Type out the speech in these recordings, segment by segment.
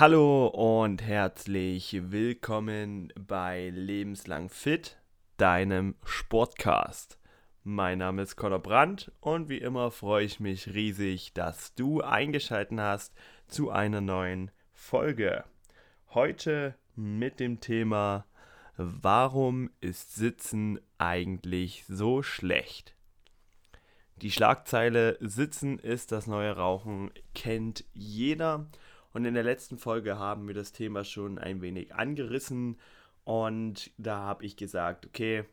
Hallo und herzlich willkommen bei Lebenslang Fit, deinem Sportcast. Mein Name ist Conor Brandt und wie immer freue ich mich riesig, dass du eingeschaltet hast zu einer neuen Folge. Heute mit dem Thema Warum ist Sitzen eigentlich so schlecht? Die Schlagzeile Sitzen ist das neue Rauchen kennt jeder und in der letzten Folge haben wir das Thema schon ein wenig angerissen. Und da habe ich gesagt, okay,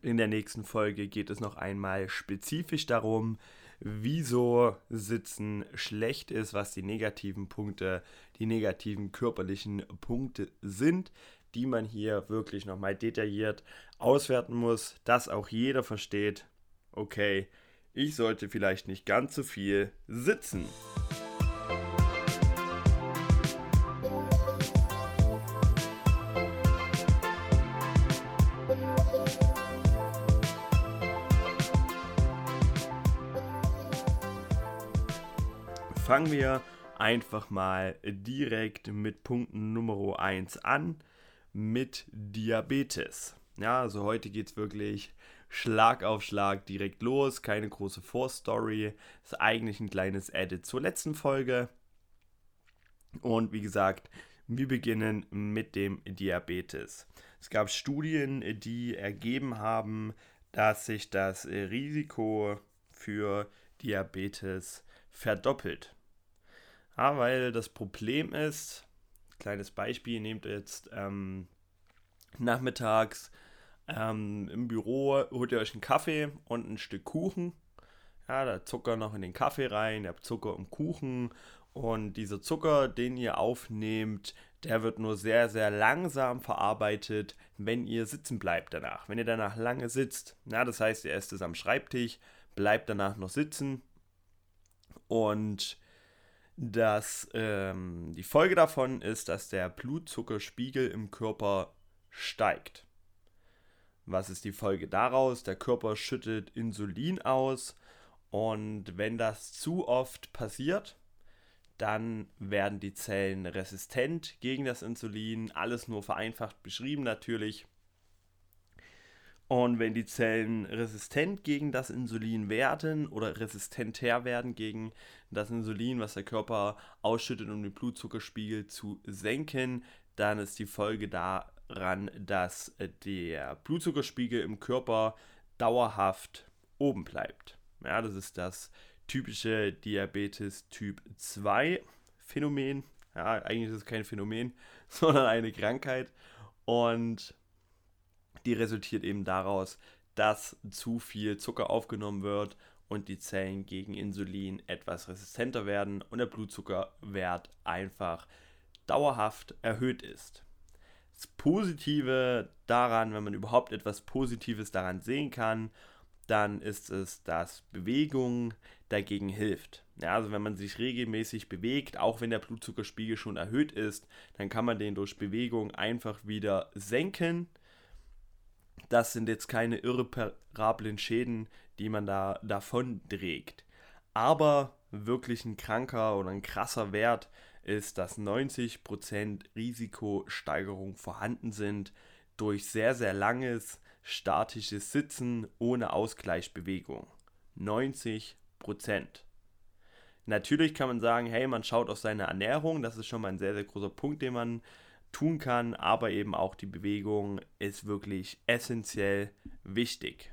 in der nächsten Folge geht es noch einmal spezifisch darum, wieso Sitzen schlecht ist, was die negativen Punkte, die negativen körperlichen Punkte sind, die man hier wirklich nochmal detailliert auswerten muss, dass auch jeder versteht, okay, ich sollte vielleicht nicht ganz so viel sitzen. Fangen wir einfach mal direkt mit Punkt Nummer 1 an, mit Diabetes. Ja, also heute geht es wirklich Schlag auf Schlag direkt los, keine große Vorstory, ist eigentlich ein kleines Edit zur letzten Folge. Und wie gesagt, wir beginnen mit dem Diabetes. Es gab Studien, die ergeben haben, dass sich das Risiko für Diabetes verdoppelt. Ja, weil das Problem ist, kleines Beispiel, nehmt jetzt ähm, nachmittags ähm, im Büro, holt ihr euch einen Kaffee und ein Stück Kuchen. Ja, da Zucker noch in den Kaffee rein, ihr habt Zucker im Kuchen und dieser Zucker, den ihr aufnehmt, der wird nur sehr, sehr langsam verarbeitet, wenn ihr sitzen bleibt danach. Wenn ihr danach lange sitzt, ja, das heißt, ihr esst es am Schreibtisch, bleibt danach noch sitzen und dass ähm, die Folge davon ist, dass der Blutzuckerspiegel im Körper steigt. Was ist die Folge daraus? Der Körper schüttet Insulin aus und wenn das zu oft passiert, dann werden die Zellen resistent gegen das Insulin. Alles nur vereinfacht beschrieben natürlich. Und wenn die Zellen resistent gegen das Insulin werden oder resistenter werden gegen das Insulin, was der Körper ausschüttet, um den Blutzuckerspiegel zu senken, dann ist die Folge daran, dass der Blutzuckerspiegel im Körper dauerhaft oben bleibt. Ja, das ist das typische Diabetes Typ 2 Phänomen. Ja, eigentlich ist es kein Phänomen, sondern eine Krankheit. Und die resultiert eben daraus, dass zu viel Zucker aufgenommen wird und die Zellen gegen Insulin etwas resistenter werden und der Blutzuckerwert einfach dauerhaft erhöht ist. Das Positive daran, wenn man überhaupt etwas Positives daran sehen kann, dann ist es, dass Bewegung dagegen hilft. Ja, also wenn man sich regelmäßig bewegt, auch wenn der Blutzuckerspiegel schon erhöht ist, dann kann man den durch Bewegung einfach wieder senken das sind jetzt keine irreparablen Schäden, die man da davon trägt. Aber wirklich ein kranker oder ein krasser Wert ist, dass 90% Risikosteigerung vorhanden sind durch sehr, sehr langes statisches Sitzen ohne Ausgleichsbewegung. 90%. Natürlich kann man sagen, hey, man schaut auf seine Ernährung, das ist schon mal ein sehr, sehr großer Punkt, den man tun kann, aber eben auch die Bewegung ist wirklich essentiell wichtig.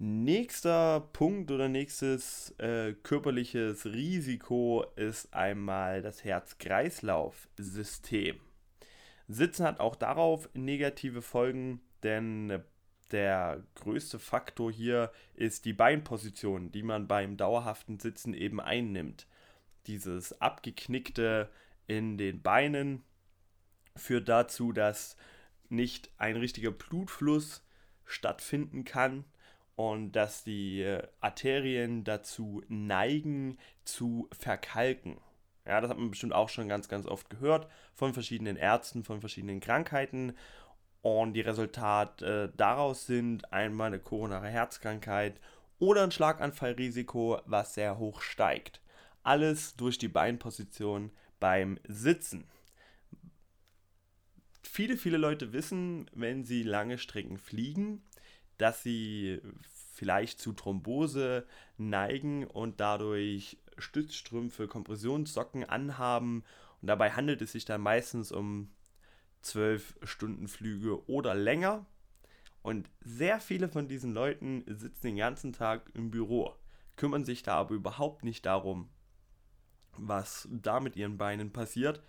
Nächster Punkt oder nächstes äh, körperliches Risiko ist einmal das Herz-Kreislauf-System. Sitzen hat auch darauf negative Folgen, denn der größte Faktor hier ist die Beinposition, die man beim dauerhaften Sitzen eben einnimmt. Dieses abgeknickte in den Beinen führt dazu, dass nicht ein richtiger Blutfluss stattfinden kann und dass die äh, Arterien dazu neigen zu verkalken. Ja, das hat man bestimmt auch schon ganz, ganz oft gehört von verschiedenen Ärzten, von verschiedenen Krankheiten. Und die Resultate äh, daraus sind einmal eine koronare Herzkrankheit oder ein Schlaganfallrisiko, was sehr hoch steigt. Alles durch die Beinposition beim Sitzen. Viele, viele Leute wissen, wenn sie lange Strecken fliegen, dass sie vielleicht zu Thrombose neigen und dadurch Stützstrümpfe, Kompressionssocken anhaben. Und dabei handelt es sich dann meistens um 12 Stunden Flüge oder länger. Und sehr viele von diesen Leuten sitzen den ganzen Tag im Büro, kümmern sich da aber überhaupt nicht darum, was da mit ihren Beinen passiert.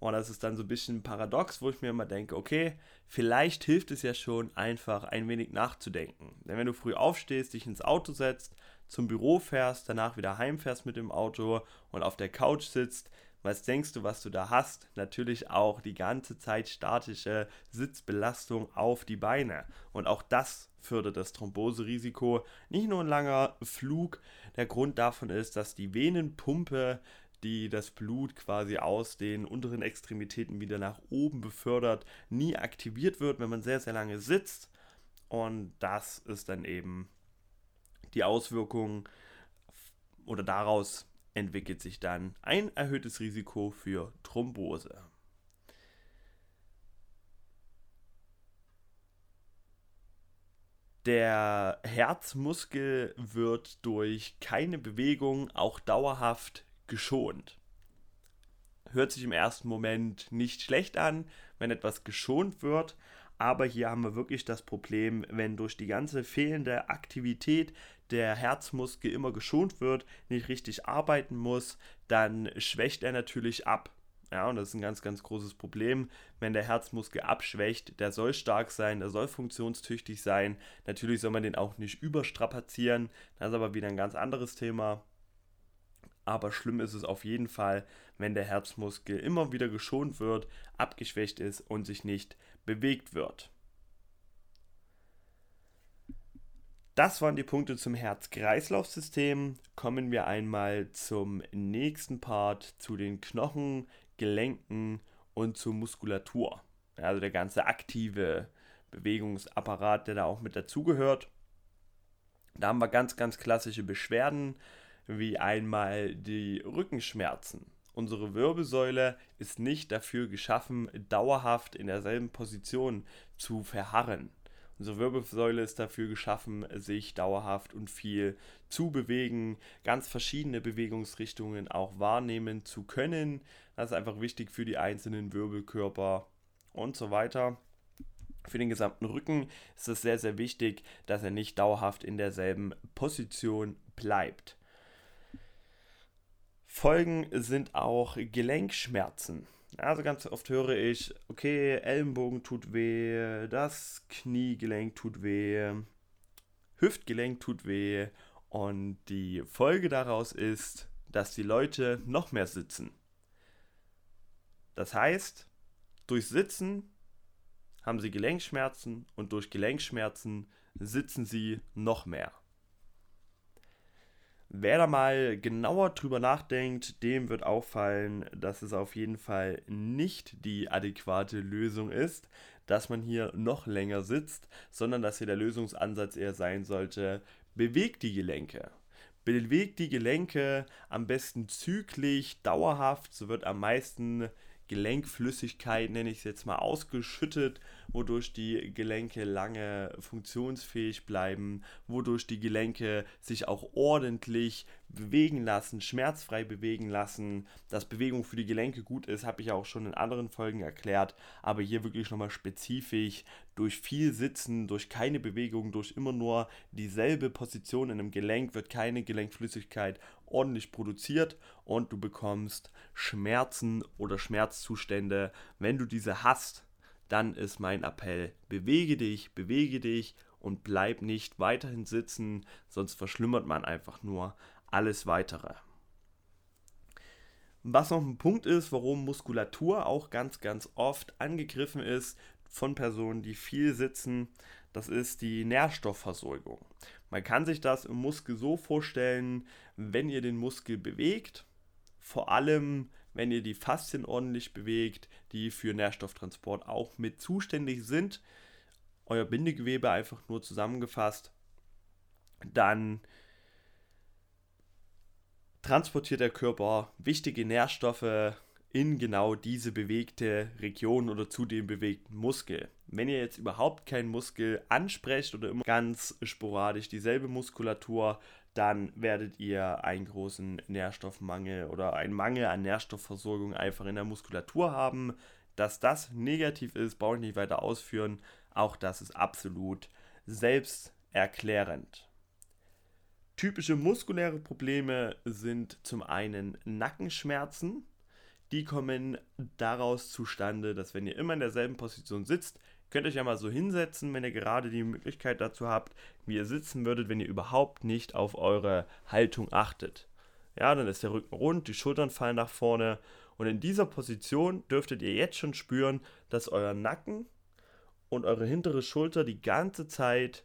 Und das ist dann so ein bisschen paradox, wo ich mir immer denke, okay, vielleicht hilft es ja schon einfach ein wenig nachzudenken. Denn wenn du früh aufstehst, dich ins Auto setzt, zum Büro fährst, danach wieder heimfährst mit dem Auto und auf der Couch sitzt, was denkst du, was du da hast? Natürlich auch die ganze Zeit statische Sitzbelastung auf die Beine. Und auch das fördert das Thromboserisiko. Nicht nur ein langer Flug. Der Grund davon ist, dass die Venenpumpe, die das Blut quasi aus den unteren Extremitäten wieder nach oben befördert, nie aktiviert wird, wenn man sehr, sehr lange sitzt. Und das ist dann eben die Auswirkung oder daraus entwickelt sich dann ein erhöhtes Risiko für Thrombose. Der Herzmuskel wird durch keine Bewegung auch dauerhaft geschont. Hört sich im ersten Moment nicht schlecht an, wenn etwas geschont wird, aber hier haben wir wirklich das Problem, wenn durch die ganze fehlende Aktivität der Herzmuskel immer geschont wird, nicht richtig arbeiten muss, dann schwächt er natürlich ab. Ja, und das ist ein ganz, ganz großes Problem, wenn der Herzmuskel abschwächt. Der soll stark sein, der soll funktionstüchtig sein. Natürlich soll man den auch nicht überstrapazieren. Das ist aber wieder ein ganz anderes Thema. Aber schlimm ist es auf jeden Fall, wenn der Herzmuskel immer wieder geschont wird, abgeschwächt ist und sich nicht bewegt wird. Das waren die Punkte zum Herz-Kreislauf-System. Kommen wir einmal zum nächsten Part, zu den Knochen, Gelenken und zur Muskulatur. Also der ganze aktive Bewegungsapparat, der da auch mit dazugehört. Da haben wir ganz, ganz klassische Beschwerden, wie einmal die Rückenschmerzen. Unsere Wirbelsäule ist nicht dafür geschaffen, dauerhaft in derselben Position zu verharren. Unsere Wirbelsäule ist dafür geschaffen, sich dauerhaft und viel zu bewegen, ganz verschiedene Bewegungsrichtungen auch wahrnehmen zu können. Das ist einfach wichtig für die einzelnen Wirbelkörper und so weiter. Für den gesamten Rücken ist es sehr, sehr wichtig, dass er nicht dauerhaft in derselben Position bleibt. Folgen sind auch Gelenkschmerzen. Also ganz oft höre ich, okay, Ellenbogen tut weh, das Kniegelenk tut weh, Hüftgelenk tut weh und die Folge daraus ist, dass die Leute noch mehr sitzen. Das heißt, durch Sitzen haben sie Gelenkschmerzen und durch Gelenkschmerzen sitzen sie noch mehr. Wer da mal genauer drüber nachdenkt, dem wird auffallen, dass es auf jeden Fall nicht die adäquate Lösung ist, dass man hier noch länger sitzt, sondern dass hier der Lösungsansatz eher sein sollte, bewegt die Gelenke. Bewegt die Gelenke am besten zügig, dauerhaft, so wird am meisten Gelenkflüssigkeit, nenne ich es jetzt mal, ausgeschüttet, wodurch die Gelenke lange funktionsfähig bleiben, wodurch die Gelenke sich auch ordentlich bewegen lassen, schmerzfrei bewegen lassen. Dass Bewegung für die Gelenke gut ist, habe ich ja auch schon in anderen Folgen erklärt, aber hier wirklich nochmal spezifisch durch viel Sitzen, durch keine Bewegung, durch immer nur dieselbe Position in einem Gelenk wird keine Gelenkflüssigkeit ordentlich produziert und du bekommst Schmerzen oder Schmerzzustände. Wenn du diese hast, dann ist mein Appell, bewege dich, bewege dich und bleib nicht weiterhin sitzen, sonst verschlimmert man einfach nur alles weitere. Was noch ein Punkt ist, warum Muskulatur auch ganz, ganz oft angegriffen ist von Personen, die viel sitzen, das ist die Nährstoffversorgung. Man kann sich das im Muskel so vorstellen, wenn ihr den Muskel bewegt, vor allem wenn ihr die Faszien ordentlich bewegt, die für Nährstofftransport auch mit zuständig sind, euer Bindegewebe einfach nur zusammengefasst, dann transportiert der Körper wichtige Nährstoffe in genau diese bewegte Region oder zu dem bewegten Muskel. Wenn ihr jetzt überhaupt keinen Muskel ansprecht oder immer ganz sporadisch dieselbe Muskulatur, dann werdet ihr einen großen Nährstoffmangel oder einen Mangel an Nährstoffversorgung einfach in der Muskulatur haben. Dass das negativ ist, brauche ich nicht weiter ausführen. Auch das ist absolut selbsterklärend. Typische muskuläre Probleme sind zum einen Nackenschmerzen. Die kommen daraus zustande, dass wenn ihr immer in derselben Position sitzt, könnt euch ja mal so hinsetzen, wenn ihr gerade die Möglichkeit dazu habt, wie ihr sitzen würdet, wenn ihr überhaupt nicht auf eure Haltung achtet. Ja, dann ist der Rücken rund, die Schultern fallen nach vorne und in dieser Position dürftet ihr jetzt schon spüren, dass euer Nacken und eure hintere Schulter die ganze Zeit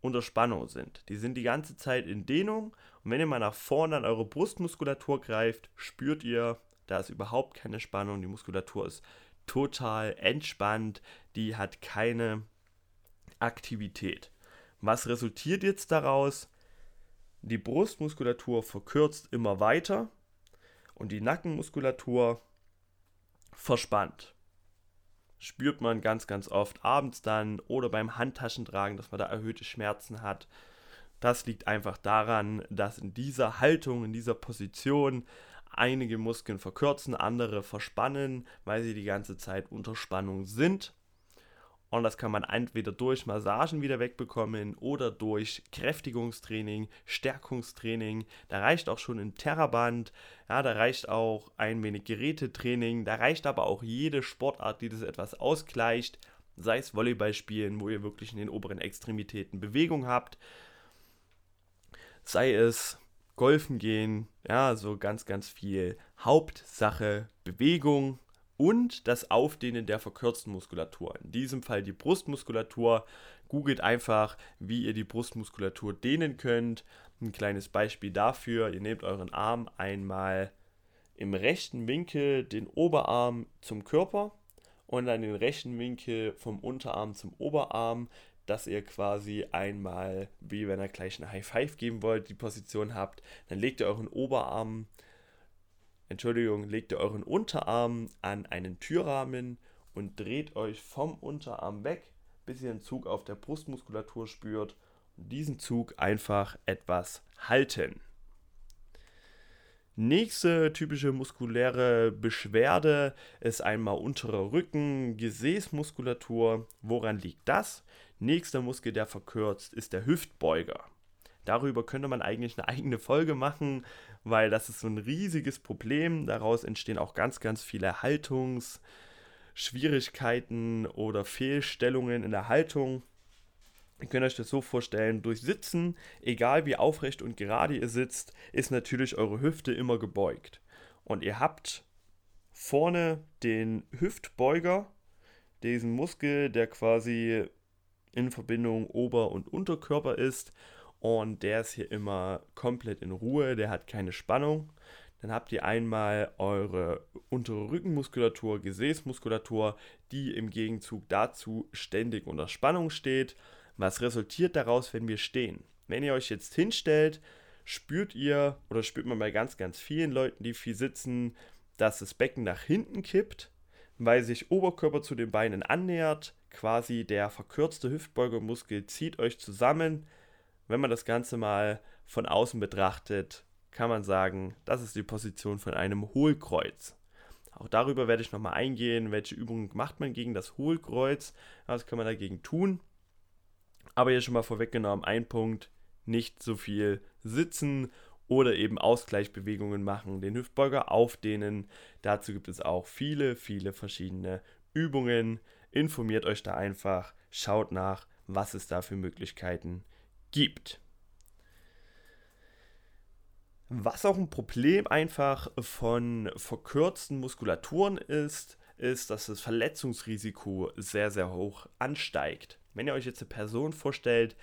unter Spannung sind. Die sind die ganze Zeit in Dehnung und wenn ihr mal nach vorne an eure Brustmuskulatur greift, spürt ihr, da ist überhaupt keine Spannung, die Muskulatur ist total entspannt, die hat keine Aktivität. Was resultiert jetzt daraus? Die Brustmuskulatur verkürzt immer weiter und die Nackenmuskulatur verspannt. Spürt man ganz, ganz oft abends dann oder beim Handtaschentragen, dass man da erhöhte Schmerzen hat. Das liegt einfach daran, dass in dieser Haltung, in dieser Position einige Muskeln verkürzen, andere verspannen, weil sie die ganze Zeit unter Spannung sind. Und das kann man entweder durch Massagen wieder wegbekommen oder durch Kräftigungstraining, Stärkungstraining. Da reicht auch schon ein Terraband, ja, da reicht auch ein wenig Gerätetraining, da reicht aber auch jede Sportart, die das etwas ausgleicht. Sei es Volleyballspielen, wo ihr wirklich in den oberen Extremitäten Bewegung habt. Sei es Golfen gehen, ja, so ganz, ganz viel. Hauptsache Bewegung und das Aufdehnen der verkürzten Muskulatur. In diesem Fall die Brustmuskulatur. Googelt einfach, wie ihr die Brustmuskulatur dehnen könnt. Ein kleines Beispiel dafür: Ihr nehmt euren Arm einmal im rechten Winkel den Oberarm zum Körper und dann den rechten Winkel vom Unterarm zum Oberarm dass ihr quasi einmal, wie wenn ihr gleich ein High Five geben wollt, die Position habt, dann legt ihr euren Oberarm, Entschuldigung, legt ihr euren Unterarm an einen Türrahmen und dreht euch vom Unterarm weg, bis ihr einen Zug auf der Brustmuskulatur spürt und diesen Zug einfach etwas halten. Nächste typische muskuläre Beschwerde ist einmal unterer Rücken, Gesäßmuskulatur. Woran liegt das? Nächster Muskel, der verkürzt, ist der Hüftbeuger. Darüber könnte man eigentlich eine eigene Folge machen, weil das ist so ein riesiges Problem. Daraus entstehen auch ganz, ganz viele Haltungsschwierigkeiten oder Fehlstellungen in der Haltung. Ihr könnt euch das so vorstellen, durch Sitzen, egal wie aufrecht und gerade ihr sitzt, ist natürlich eure Hüfte immer gebeugt. Und ihr habt vorne den Hüftbeuger, diesen Muskel, der quasi in Verbindung Ober- und Unterkörper ist. Und der ist hier immer komplett in Ruhe, der hat keine Spannung. Dann habt ihr einmal eure untere Rückenmuskulatur, Gesäßmuskulatur, die im Gegenzug dazu ständig unter Spannung steht. Was resultiert daraus, wenn wir stehen? Wenn ihr euch jetzt hinstellt, spürt ihr oder spürt man bei ganz, ganz vielen Leuten, die viel sitzen, dass das Becken nach hinten kippt, weil sich Oberkörper zu den Beinen annähert, quasi der verkürzte Hüftbeugermuskel zieht euch zusammen. Wenn man das Ganze mal von außen betrachtet, kann man sagen, das ist die Position von einem Hohlkreuz. Auch darüber werde ich nochmal eingehen, welche Übungen macht man gegen das Hohlkreuz, was kann man dagegen tun. Aber hier schon mal vorweggenommen, ein Punkt, nicht so viel sitzen oder eben Ausgleichsbewegungen machen, den Hüftbeuger aufdehnen. Dazu gibt es auch viele, viele verschiedene Übungen, informiert euch da einfach, schaut nach, was es da für Möglichkeiten gibt. Was auch ein Problem einfach von verkürzten Muskulaturen ist, ist, dass das Verletzungsrisiko sehr, sehr hoch ansteigt. Wenn ihr euch jetzt eine Person vorstellt,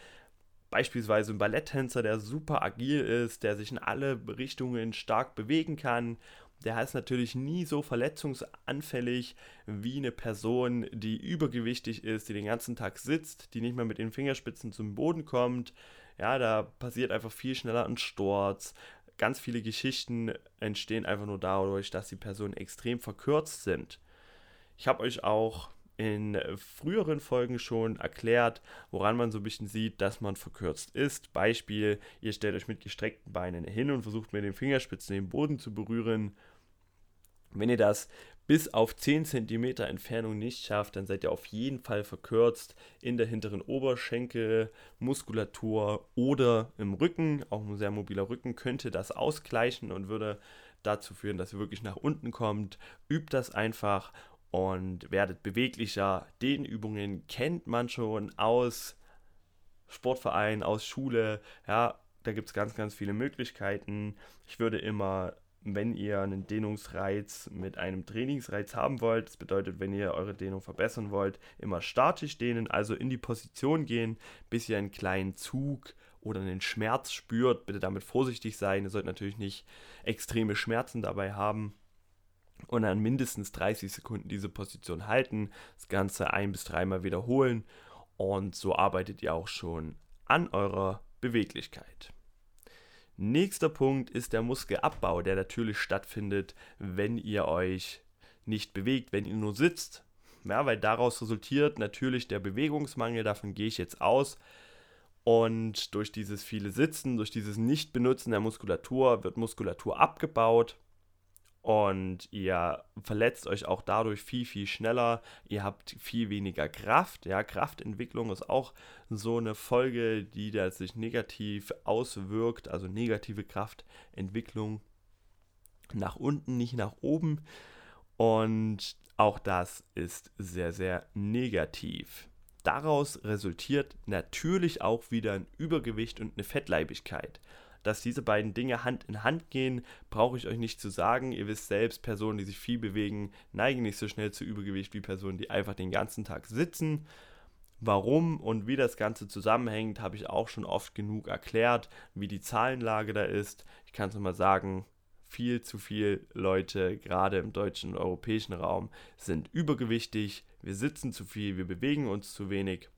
beispielsweise ein Balletttänzer, der super agil ist, der sich in alle Richtungen stark bewegen kann der ist natürlich nie so verletzungsanfällig wie eine Person, die übergewichtig ist, die den ganzen Tag sitzt, die nicht mehr mit den Fingerspitzen zum Boden kommt. Ja, da passiert einfach viel schneller ein Sturz. ganz viele Geschichten entstehen einfach nur dadurch, dass die Personen extrem verkürzt sind. Ich habe euch auch in früheren Folgen schon erklärt, woran man so ein bisschen sieht, dass man verkürzt ist. Beispiel, ihr stellt euch mit gestreckten Beinen hin und versucht mit den Fingerspitzen den Boden zu berühren. Wenn ihr das bis auf 10 cm Entfernung nicht schafft, dann seid ihr auf jeden Fall verkürzt in der hinteren Oberschenkelmuskulatur oder im Rücken. Auch ein sehr mobiler Rücken könnte das ausgleichen und würde dazu führen, dass ihr wirklich nach unten kommt. Übt das einfach und werdet beweglicher. Den Übungen kennt man schon aus Sportvereinen, aus Schule. Ja, da gibt es ganz, ganz viele Möglichkeiten. Ich würde immer, wenn ihr einen Dehnungsreiz mit einem Trainingsreiz haben wollt, das bedeutet, wenn ihr eure Dehnung verbessern wollt, immer statisch dehnen, also in die Position gehen, bis ihr einen kleinen Zug oder einen Schmerz spürt. Bitte damit vorsichtig sein. Ihr sollt natürlich nicht extreme Schmerzen dabei haben und dann mindestens 30 Sekunden diese Position halten, das Ganze ein bis dreimal wiederholen und so arbeitet ihr auch schon an eurer Beweglichkeit. Nächster Punkt ist der Muskelabbau, der natürlich stattfindet, wenn ihr euch nicht bewegt, wenn ihr nur sitzt. Ja, weil daraus resultiert natürlich der Bewegungsmangel, davon gehe ich jetzt aus. Und durch dieses viele Sitzen, durch dieses Nicht-Benutzen der Muskulatur wird Muskulatur abgebaut und ihr verletzt euch auch dadurch viel, viel schneller. Ihr habt viel weniger Kraft. Ja, Kraftentwicklung ist auch so eine Folge, die da sich negativ auswirkt. Also negative Kraftentwicklung nach unten, nicht nach oben. Und auch das ist sehr, sehr negativ. Daraus resultiert natürlich auch wieder ein Übergewicht und eine Fettleibigkeit dass diese beiden Dinge Hand in Hand gehen, brauche ich euch nicht zu sagen. Ihr wisst selbst, Personen, die sich viel bewegen, neigen nicht so schnell zu Übergewicht wie Personen, die einfach den ganzen Tag sitzen. Warum und wie das Ganze zusammenhängt, habe ich auch schon oft genug erklärt, wie die Zahlenlage da ist. Ich kann es nochmal sagen, viel zu viele Leute, gerade im deutschen und europäischen Raum, sind übergewichtig. Wir sitzen zu viel, wir bewegen uns zu wenig.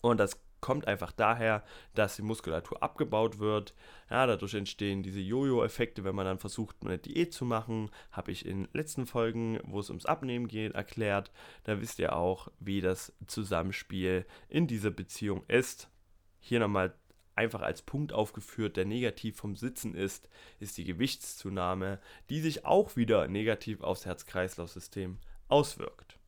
Und das kommt einfach daher, dass die Muskulatur abgebaut wird. Ja, dadurch entstehen diese Jojo-Effekte, wenn man dann versucht, eine Diät zu machen. Habe ich in letzten Folgen, wo es ums Abnehmen geht, erklärt. Da wisst ihr auch, wie das Zusammenspiel in dieser Beziehung ist. Hier nochmal einfach als Punkt aufgeführt, der negativ vom Sitzen ist, ist die Gewichtszunahme, die sich auch wieder negativ aufs Herz-Kreislauf-System auswirkt.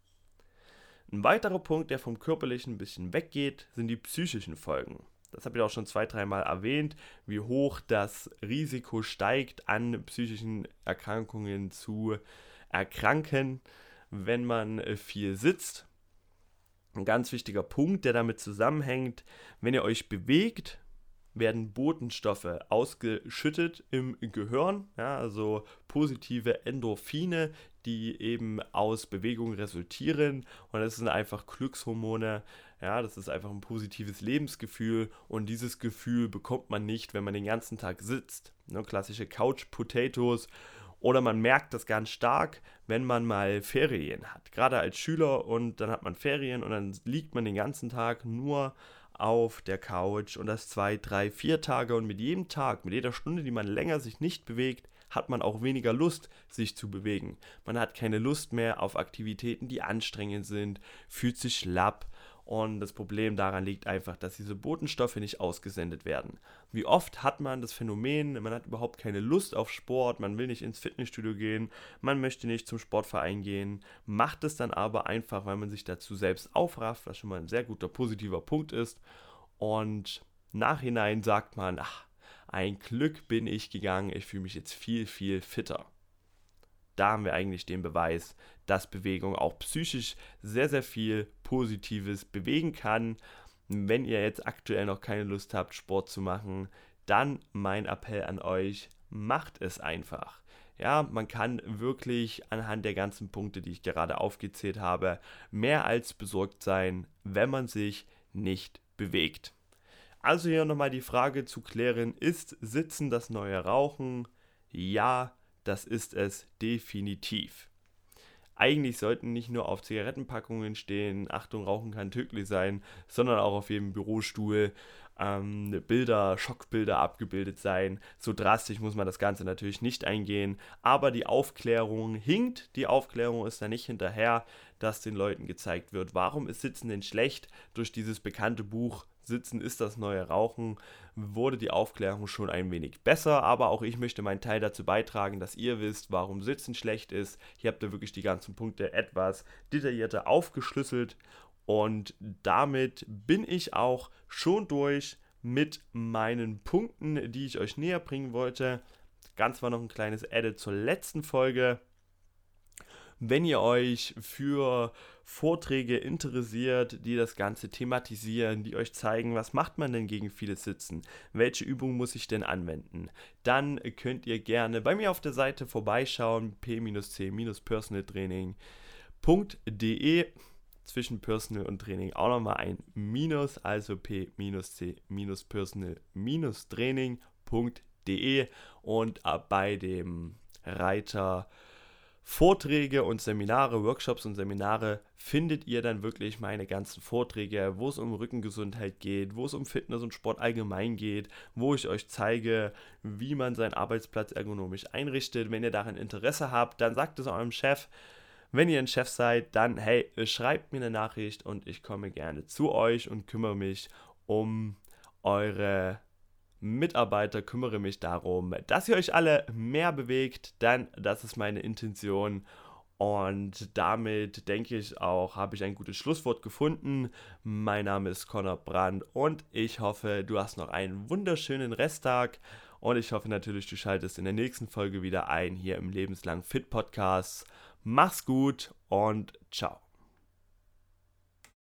Ein weiterer Punkt, der vom körperlichen ein bisschen weggeht, sind die psychischen Folgen. Das habe ich auch schon zwei, dreimal erwähnt, wie hoch das Risiko steigt, an psychischen Erkrankungen zu erkranken, wenn man viel sitzt. Ein ganz wichtiger Punkt, der damit zusammenhängt, wenn ihr euch bewegt, werden Botenstoffe ausgeschüttet im Gehirn, ja, also positive Endorphine, die eben aus Bewegung resultieren. Und das sind einfach Glückshormone. Ja, das ist einfach ein positives Lebensgefühl. Und dieses Gefühl bekommt man nicht, wenn man den ganzen Tag sitzt. Ne, klassische Couch Potatoes. Oder man merkt das ganz stark, wenn man mal Ferien hat. Gerade als Schüler und dann hat man Ferien und dann liegt man den ganzen Tag nur auf der Couch und das zwei, drei, vier Tage und mit jedem Tag, mit jeder Stunde, die man länger sich nicht bewegt, hat man auch weniger Lust, sich zu bewegen. Man hat keine Lust mehr auf Aktivitäten, die anstrengend sind, fühlt sich schlapp und das Problem daran liegt einfach, dass diese Botenstoffe nicht ausgesendet werden. Wie oft hat man das Phänomen, man hat überhaupt keine Lust auf Sport, man will nicht ins Fitnessstudio gehen, man möchte nicht zum Sportverein gehen, macht es dann aber einfach, weil man sich dazu selbst aufrafft, was schon mal ein sehr guter positiver Punkt ist. Und nachhinein sagt man, ach, ein Glück bin ich gegangen, ich fühle mich jetzt viel, viel fitter da haben wir eigentlich den Beweis, dass Bewegung auch psychisch sehr, sehr viel Positives bewegen kann. Wenn ihr jetzt aktuell noch keine Lust habt, Sport zu machen, dann mein Appell an euch, macht es einfach. Ja, man kann wirklich anhand der ganzen Punkte, die ich gerade aufgezählt habe, mehr als besorgt sein, wenn man sich nicht bewegt. Also hier nochmal die Frage zu klären, ist Sitzen das neue Rauchen? Ja, das ist es definitiv. eigentlich sollten nicht nur auf Zigarettenpackungen stehen, Achtung, Rauchen kann tödlich sein, sondern auch auf jedem Bürostuhl ähm, Bilder, Schockbilder abgebildet sein. So drastisch muss man das Ganze natürlich nicht eingehen, aber die Aufklärung hinkt, die Aufklärung ist da nicht hinterher, dass den Leuten gezeigt wird, warum ist Sitzen denn schlecht durch dieses bekannte Buch Sitzen ist das neue Rauchen, wurde die Aufklärung schon ein wenig besser, aber auch ich möchte meinen Teil dazu beitragen, dass ihr wisst, warum Sitzen schlecht ist. Hier habt ihr wirklich die ganzen Punkte etwas detaillierter aufgeschlüsselt und damit bin ich auch schon durch mit meinen Punkten, die ich euch näher bringen wollte. Ganz war noch ein kleines Edit zur letzten Folge. Wenn ihr euch für Vorträge interessiert, die das Ganze thematisieren, die euch zeigen, was macht man denn gegen vieles Sitzen, welche Übungen muss ich denn anwenden, dann könnt ihr gerne bei mir auf der Seite vorbeischauen, p-c-personaltraining.de zwischen Personal und Training auch nochmal ein Minus, also p-c-personal-training.de und bei dem Reiter Vorträge und Seminare, Workshops und Seminare findet ihr dann wirklich meine ganzen Vorträge, wo es um Rückengesundheit geht, wo es um Fitness und Sport allgemein geht, wo ich euch zeige, wie man seinen Arbeitsplatz ergonomisch einrichtet. Wenn ihr daran Interesse habt, dann sagt es eurem Chef. Wenn ihr ein Chef seid, dann hey, schreibt mir eine Nachricht und ich komme gerne zu euch und kümmere mich um eure Mitarbeiter, kümmere mich darum, dass ihr euch alle mehr bewegt, denn das ist meine Intention. Und damit denke ich auch, habe ich ein gutes Schlusswort gefunden. Mein Name ist Conor Brandt und ich hoffe, du hast noch einen wunderschönen Resttag. Und ich hoffe natürlich, du schaltest in der nächsten Folge wieder ein hier im Lebenslang Fit Podcast. Mach's gut und ciao.